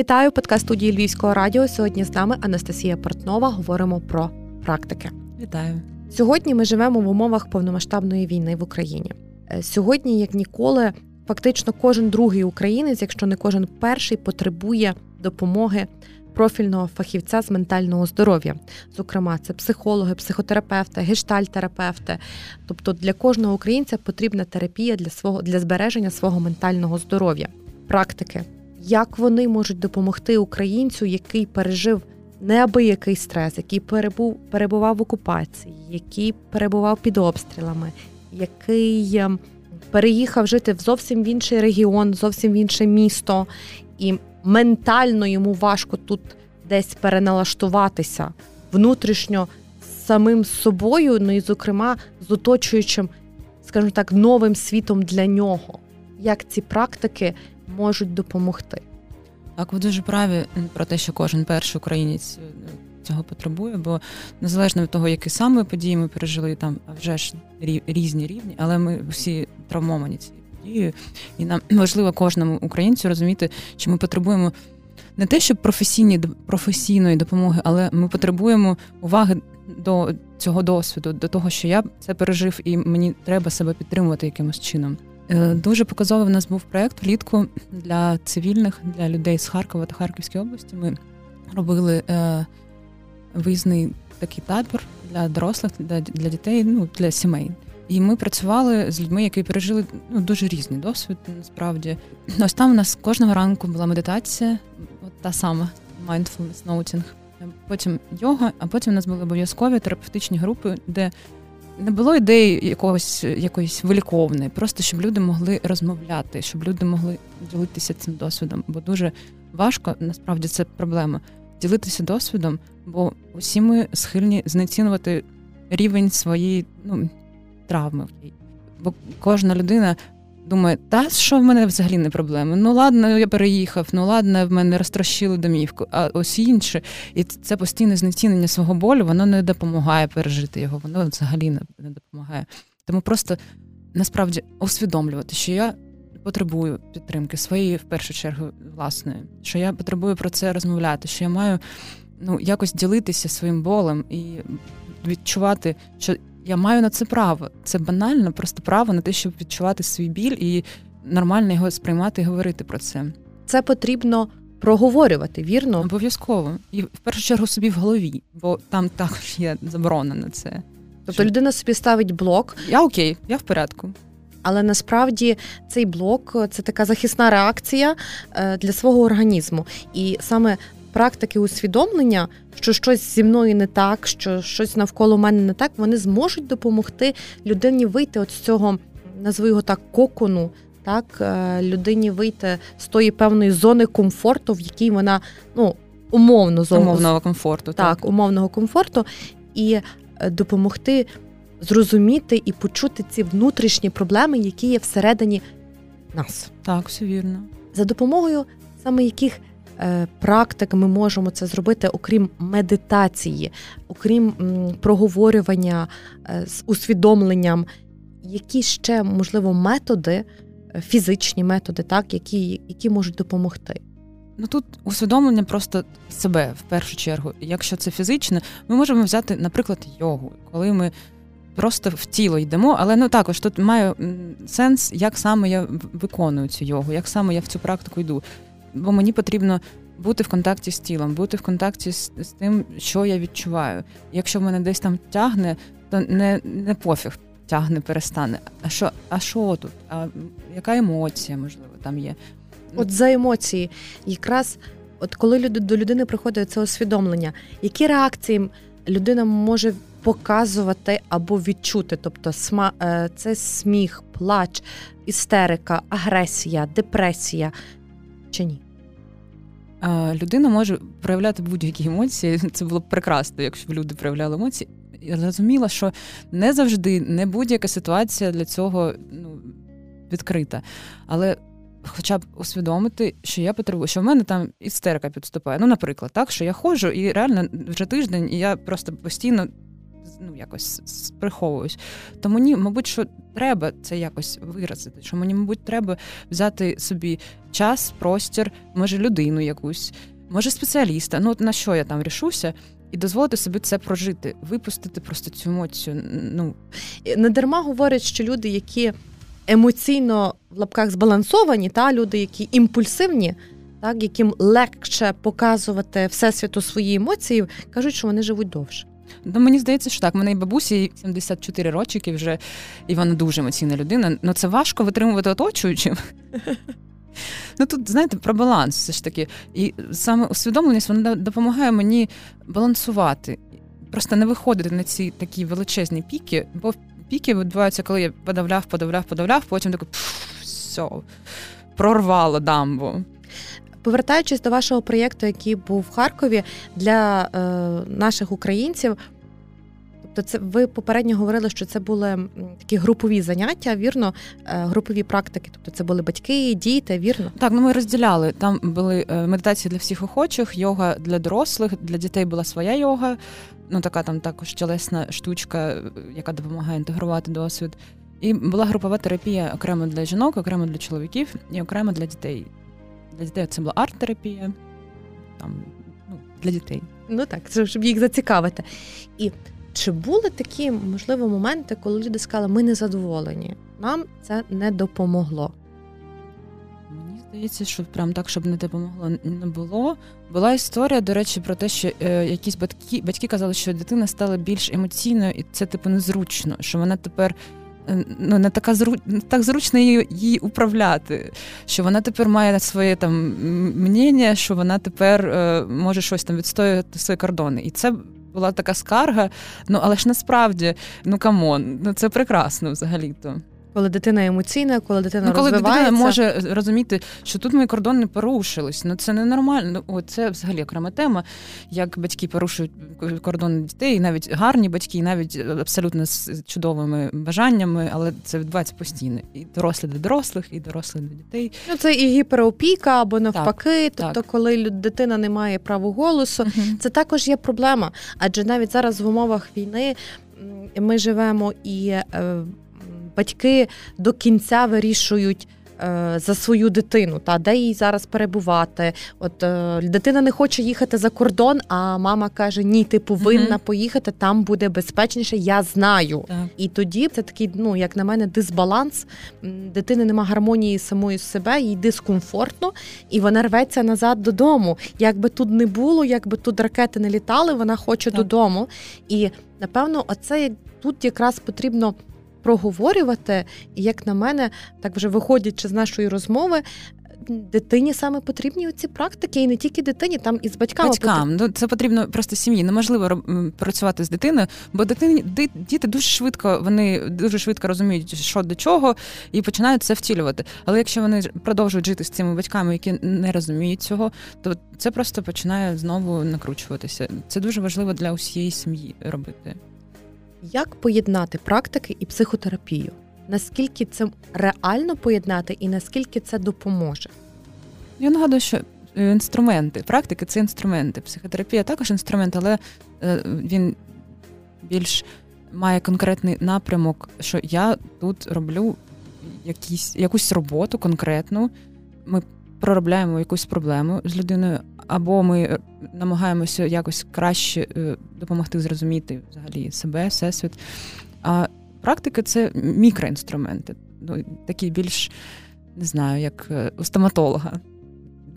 Вітаю подкаст студії Львівського радіо. Сьогодні з нами Анастасія Портнова. Говоримо про практики. Вітаю сьогодні. Ми живемо в умовах повномасштабної війни в Україні. Е, сьогодні, як ніколи, фактично кожен другий українець, якщо не кожен перший, потребує допомоги профільного фахівця з ментального здоров'я. Зокрема, це психологи, психотерапевти, гештальтерапевти. Тобто для кожного українця потрібна терапія для свого для збереження свого ментального здоров'я, практики, як вони можуть допомогти українцю, який пережив неабиякий стрес, який перебув перебував в окупації, який перебував під обстрілами, який ем, переїхав жити в зовсім інший регіон, зовсім в інше місто, і ментально йому важко тут десь переналаштуватися внутрішньо самим собою, ну і, зокрема, з оточуючим, скажімо так, новим світом для нього. Як ці практики можуть допомогти? Так, ви дуже праві про те, що кожен перший українець е, цього потребує, бо незалежно від того, які саме події ми пережили, там вже ж різні рівні, але ми всі травмовані цією подією, і нам важливо кожному українцю розуміти, що ми потребуємо не те, щоб професійні професійної допомоги, але ми потребуємо уваги до цього досвіду, до того, що я це пережив, і мені треба себе підтримувати якимось чином. Е, дуже показовий в нас був проєкт влітку для цивільних, для людей з Харкова та Харківської області. Ми робили е, виїзний такий табір для дорослих, для для дітей, ну для сімей. І ми працювали з людьми, які пережили ну, дуже різний досвід. Насправді, ось там у нас кожного ранку була медитація, от та сама mindfulness noting, Потім йога, а потім у нас були обов'язкові терапевтичні групи, де не було ідеї якогось якоїсь великовної, просто щоб люди могли розмовляти, щоб люди могли ділитися цим досвідом. Бо дуже важко, насправді це проблема ділитися досвідом, бо усі ми схильні знецінувати рівень своєї ну, травми. Бо кожна людина думає, та що в мене взагалі не проблема? Ну ладно, я переїхав, ну ладно, в мене розтрощили домівку, а ось інше. І це постійне знецінення свого болю, воно не допомагає пережити його, воно взагалі не допомагає. Тому просто насправді усвідомлювати, що я потребую підтримки своєї, в першу чергу, власної, що я потребую про це розмовляти, що я маю ну, якось ділитися своїм болем і відчувати, що я маю на це право. Це банально, просто право на те, щоб відчувати свій біль і нормально його сприймати і говорити про це. Це потрібно проговорювати, вірно? Обов'язково. І в першу чергу собі в голові, бо там також є заборона на це. Тобто людина собі ставить блок. Я окей, я в порядку. Але насправді цей блок це така захисна реакція е, для свого організму. І саме практики усвідомлення, що щось зі мною не так, що щось навколо мене не так, вони зможуть допомогти людині вийти от з цього, назву його так, кокону. Так, е, людині вийти з тої певної зони комфорту, в якій вона ну умовно зону умовного комфорту, так, так умовного комфорту, і е, допомогти зрозуміти і почути ці внутрішні проблеми, які є всередині нас. Так, все вірно. За допомогою саме яких практик ми можемо це зробити, окрім медитації, окрім проговорювання е, з усвідомленням, які ще можливо методи, е, фізичні методи, так, які, які можуть допомогти. Ну тут усвідомлення просто себе в першу чергу. Якщо це фізичне, ми можемо взяти, наприклад, йогу, коли ми просто в тіло йдемо, але ну також тут має сенс, як саме я виконую цю йогу, як саме я в цю практику йду бо мені потрібно бути в контакті з тілом, бути в контакті з, з тим, що я відчуваю. Якщо в мене десь там тягне, то не не пофіг тягне, перестане. А що а що тут? А яка емоція, можливо, там є? От за емоції, якраз от коли люди до людини приходить це усвідомлення, які реакції людина може показувати або відчути? Тобто, сма е, це сміх, плач, істерика, агресія, депресія чи ні? Людина може проявляти будь-які емоції. Це було б прекрасно, якщо б люди проявляли емоції. Я зрозуміла, що не завжди, не будь-яка ситуація для цього ну, відкрита. Але хоча б усвідомити, що я потребую, що в мене там істерика підступає. Ну, наприклад, так, що я ходжу, і реально вже тиждень, і я просто постійно ну, якось приховуюсь. То мені, мабуть, що треба це якось виразити. Що мені, мабуть, треба взяти собі час, простір, може, людину якусь, може спеціаліста. Ну, от на що я там рішуся, і дозволити собі це прожити, випустити просто цю емоцію. Ну не дарма говорять, що люди, які емоційно в лапках збалансовані, та люди, які імпульсивні, так яким легше показувати всесвіту свої емоції, кажуть, що вони живуть довше. Ну, Мені здається, що так. Мене і бабусі 74 рочки вже, і вона дуже емоційна людина. Ну це важко витримувати оточуючим. Ну тут, знаєте, про баланс все ж таки. І саме усвідомленість вона допомагає мені балансувати, просто не виходити на ці такі величезні піки, бо піки відбуваються, коли я подавляв, подавляв, подавляв, потім такий все, прорвало дамбу. Повертаючись до вашого проєкту, який був в Харкові для е, наших українців, тобто це ви попередньо говорили, що це були такі групові заняття, вірно, е, групові практики. Тобто це були батьки, діти, вірно? Так, ну ми розділяли. Там були е, медитації для всіх охочих, йога для дорослих, для дітей була своя йога. Ну така там також тілесна штучка, яка допомагає інтегрувати досвід. І була групова терапія окремо для жінок, окремо для чоловіків і окремо для дітей. Для дітей це була арт-терапія, там ну, для дітей. Ну так, щоб їх зацікавити. І чи були такі, можливо, моменти, коли люди сказали, ми не задоволені, нам це не допомогло? Мені здається, що прям так, щоб не допомогло, не було. Була історія, до речі, про те, що е, якісь батьки батьки казали, що дитина стала більш емоційною, і це типу незручно, що вона тепер ну, не така зру... не так зручно її, її управляти, що вона тепер має своє там мнення, що вона тепер е, може щось там відстоювати свої кордони. І це була така скарга. Ну але ж насправді, ну come on, ну це прекрасно взагалі-то. Коли дитина емоційна, коли дитина ну, коли розвивається. дитина може розуміти, що тут мої кордони порушились. Ну це ненормально. О, це взагалі окрема тема. Як батьки порушують кордони дітей, навіть гарні батьки, навіть абсолютно з чудовими бажаннями, але це відбувається постійно. І дорослі до дорослих, і дорослі до дітей. Ну це і гіперопіка або навпаки. Так, тобто, так. коли дитина не має права голосу, угу. це також є проблема. Адже навіть зараз в умовах війни ми живемо і. Батьки до кінця вирішують. Е, за свою дитину, та де їй зараз перебувати. От е, дитина не хоче їхати за кордон, а мама каже: Ні, ти повинна угу. поїхати, там буде безпечніше. Я знаю. Так. І тоді це такий, ну як на мене, дисбаланс. Дитини нема гармонії самої з себе, їй дискомфортно, і вона рветься назад додому. Як би тут не було, якби тут ракети не літали, вона хоче так. додому. І напевно, оце тут якраз потрібно проговорювати, і як на мене, так вже виходячи з нашої розмови. Дитині саме потрібні ці практики, і не тільки дитині, там і з батьками. Батькам. Ну, Це потрібно просто сім'ї. Неможливо працювати з дитиною, бо дитині діти дуже швидко, вони дуже швидко розуміють, що до чого, і починають це втілювати. Але якщо вони продовжують жити з цими батьками, які не розуміють цього, то це просто починає знову накручуватися. Це дуже важливо для усієї сім'ї робити. Як поєднати практики і психотерапію? Наскільки це реально поєднати і наскільки це допоможе? Я нагадую, що е, інструменти, практики це інструменти. Психотерапія також інструмент, але е, він більш має конкретний напрямок, що я тут роблю якісь, якусь роботу конкретну. Ми проробляємо якусь проблему з людиною, або ми е, намагаємося якось краще е, допомогти зрозуміти взагалі себе, всесвіт. А практика це мікроінструменти, ну, такі більш, не знаю, як е, у стоматолога,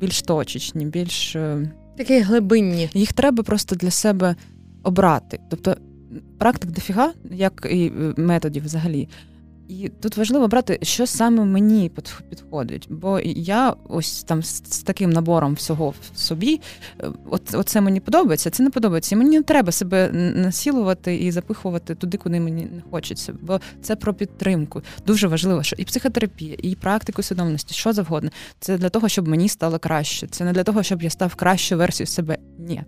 більш точечні, більш такі глибинні. Їх треба просто для себе обрати. Тобто практик дофіга, як і методів взагалі. І тут важливо брати, що саме мені підходить. Бо я ось там з таким набором всього в собі, е, от, оце мені подобається, це не подобається. І мені не треба себе насілувати і запихувати туди, куди мені не хочеться. Бо це про підтримку. Дуже важливо, що і психотерапія, і практика свідомості, що завгодно. Це для того, щоб мені стало краще. Це не для того, щоб я став кращою версією себе. Ні.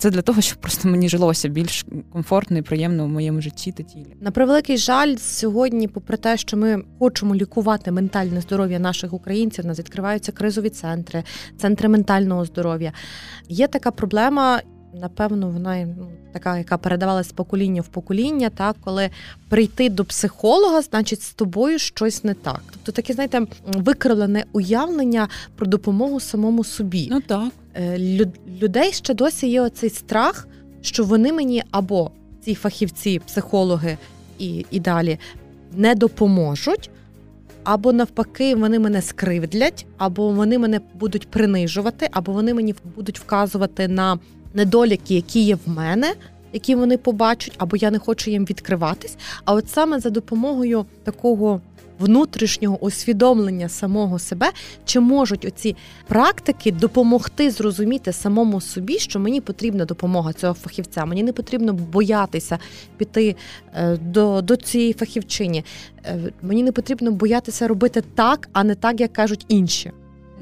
Це для того, щоб просто мені жилося більш комфортно і приємно в моєму житті та тілі. На превеликий жаль, сьогодні, попри те, що ми хочемо лікувати ментальне здоров'я наших українців, у нас відкриваються кризові центри, центри ментального здоров'я. Є така проблема. напевно, вона ну, така, яка передавалась з покоління в покоління, так, коли прийти до психолога, значить, з тобою щось не так. Тобто таке, знаєте, викривлене уявлення про допомогу самому собі. Ну так. Е, людей ще досі є оцей страх, що вони мені або ці фахівці, психологи і, і далі не допоможуть. Або навпаки, вони мене скривдлять, або вони мене будуть принижувати, або вони мені будуть вказувати на недоліки, які є в мене, які вони побачать, або я не хочу їм відкриватись. А от саме за допомогою такого внутрішнього усвідомлення самого себе, чи можуть оці практики допомогти зрозуміти самому собі, що мені потрібна допомога цього фахівця. Мені не потрібно боятися піти е, до, до цієї фахівчині. Е, мені не потрібно боятися робити так, а не так, як кажуть інші.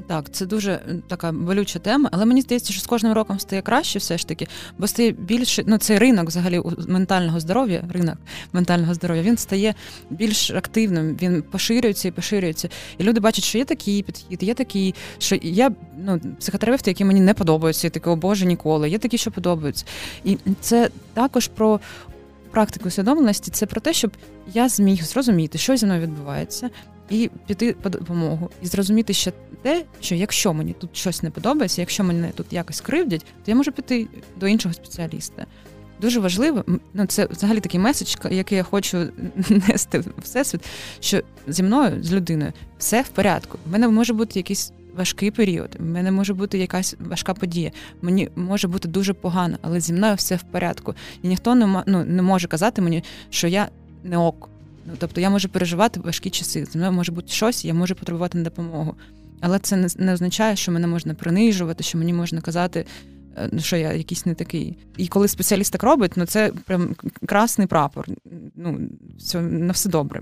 Так, це дуже така болюча тема, але мені здається, що з кожним роком стає краще, все ж таки, бо стає більше. Ну, цей ринок взагалі ментального здоров'я, ринок ментального здоров'я, він стає більш активним, він поширюється і поширюється. І люди бачать, що є такий підхід, є такий, що я ну, психотерапевти, які мені не подобаються, я такі, о Боже, ніколи. Є такі, що подобаються. І це також про. Практику усвідомленості це про те, щоб я зміг зрозуміти, що зі мною відбувається, і піти по допомогу, і зрозуміти ще те, що якщо мені тут щось не подобається, якщо мене тут якось кривдять, то я можу піти до іншого спеціаліста. Дуже важливо, ну це взагалі такий меседж, який я хочу нести в всесвіт, що зі мною, з людиною, все в порядку. У мене може бути якийсь важкий період, в мене може бути якась важка подія. Мені може бути дуже погано, але зі мною все в порядку. І ніхто не ну, не може казати мені, що я не ок. Ну, Тобто я можу переживати важкі часи. Зі мною може бути щось, я можу потребувати на допомогу. Але це не, означає, що мене можна принижувати, що мені можна казати, е, що я якийсь не такий. І коли спеціаліст так робить, ну це прям красний прапор. Ну, все, на все добре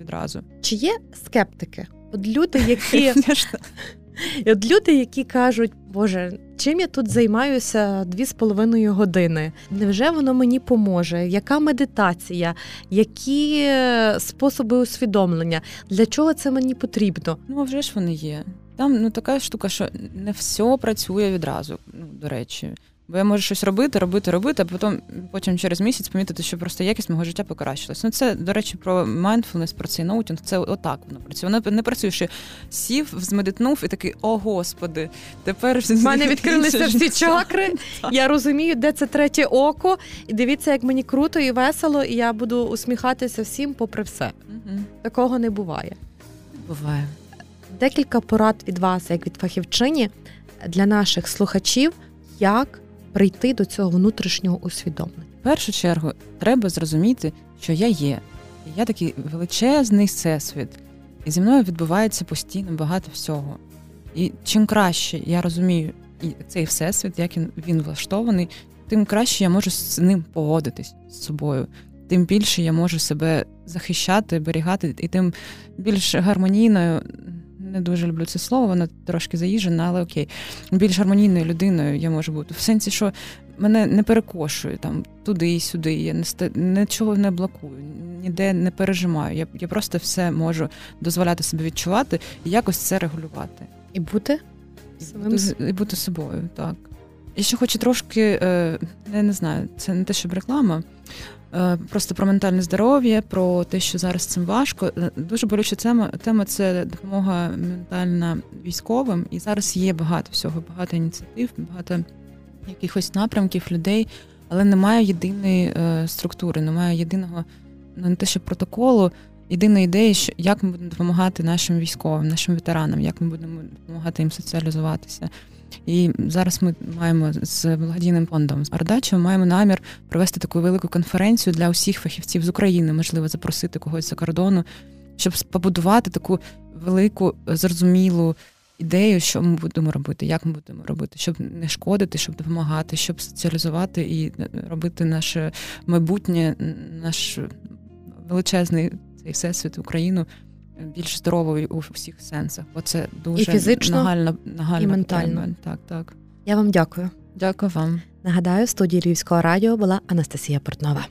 відразу. Чи є скептики? От люди, які І от люди, які кажуть, Боже, чим я тут займаюся дві з половиною години? Невже воно мені поможе? Яка медитація, які е, способи усвідомлення? Для чого це мені потрібно? Ну, вже ж вони є. Там ну така штука, що не все працює відразу. Ну, до речі. Бо я можу щось робити, робити, робити, а потім потім через місяць помітити, що просто якість мого життя покращилась. Ну це, до речі, про mindfulness, про цей noting, це отак воно працює. Воно не працює, що сів, змедитнув і такий, о господи, тепер В мене відкрилися всі чакри. Я розумію, де це третє око, і дивіться, як мені круто і весело, і я буду усміхатися всім, попри все. Такого не буває. Буває. Декілька порад від вас, як від фахівчині, для наших слухачів, як прийти до цього внутрішнього усвідомлення. В першу чергу треба зрозуміти, що я є. Я такий величезний всесвіт, і зі мною відбувається постійно багато всього. І чим краще я розумію цей всесвіт, як він, влаштований, тим краще я можу з ним поводитись з собою. Тим більше я можу себе захищати, берігати, і тим більш гармонійною не дуже люблю це слово, воно трошки заїжджене, але окей. Більш гармонійною людиною я можу бути. В сенсі, що мене не перекошує там туди і сюди. Я не нічого не блокую, ніде не пережимаю. Я я просто все можу дозволяти собі відчувати і якось це регулювати. І бути і бути, і бути собою, так. І ще хочу трошки, е, я не знаю, це не те, щоб реклама. Е, просто про ментальне здоров'я, про те, що зараз цим важко. Е, дуже болюча тема тема це допомога ментальна військовим. І зараз є багато всього, багато ініціатив, багато якихось напрямків людей, але немає єдиної е, структури, немає єдиного ну, не те, що протоколу. Єдиної ідеї, що як ми будемо допомагати нашим військовим, нашим ветеранам, як ми будемо допомагати їм соціалізуватися. І зараз ми маємо з благодійним фондом з Ардачо маємо намір провести таку велику конференцію для усіх фахівців з України, можливо, запросити когось за кордону, щоб побудувати таку велику зрозумілу ідею, що ми будемо робити, як ми будемо робити, щоб не шкодити, щоб допомагати, щоб соціалізувати і робити наше майбутнє, наш величезний цей всесвіт Україну більш здоровою у всіх сенсах, бо це дуже і фізично, нагальна, нагальна і ментально. Потреба. Так, так. Я вам дякую. Дякую вам. Нагадаю, в студії Львівського радіо була Анастасія Портнова.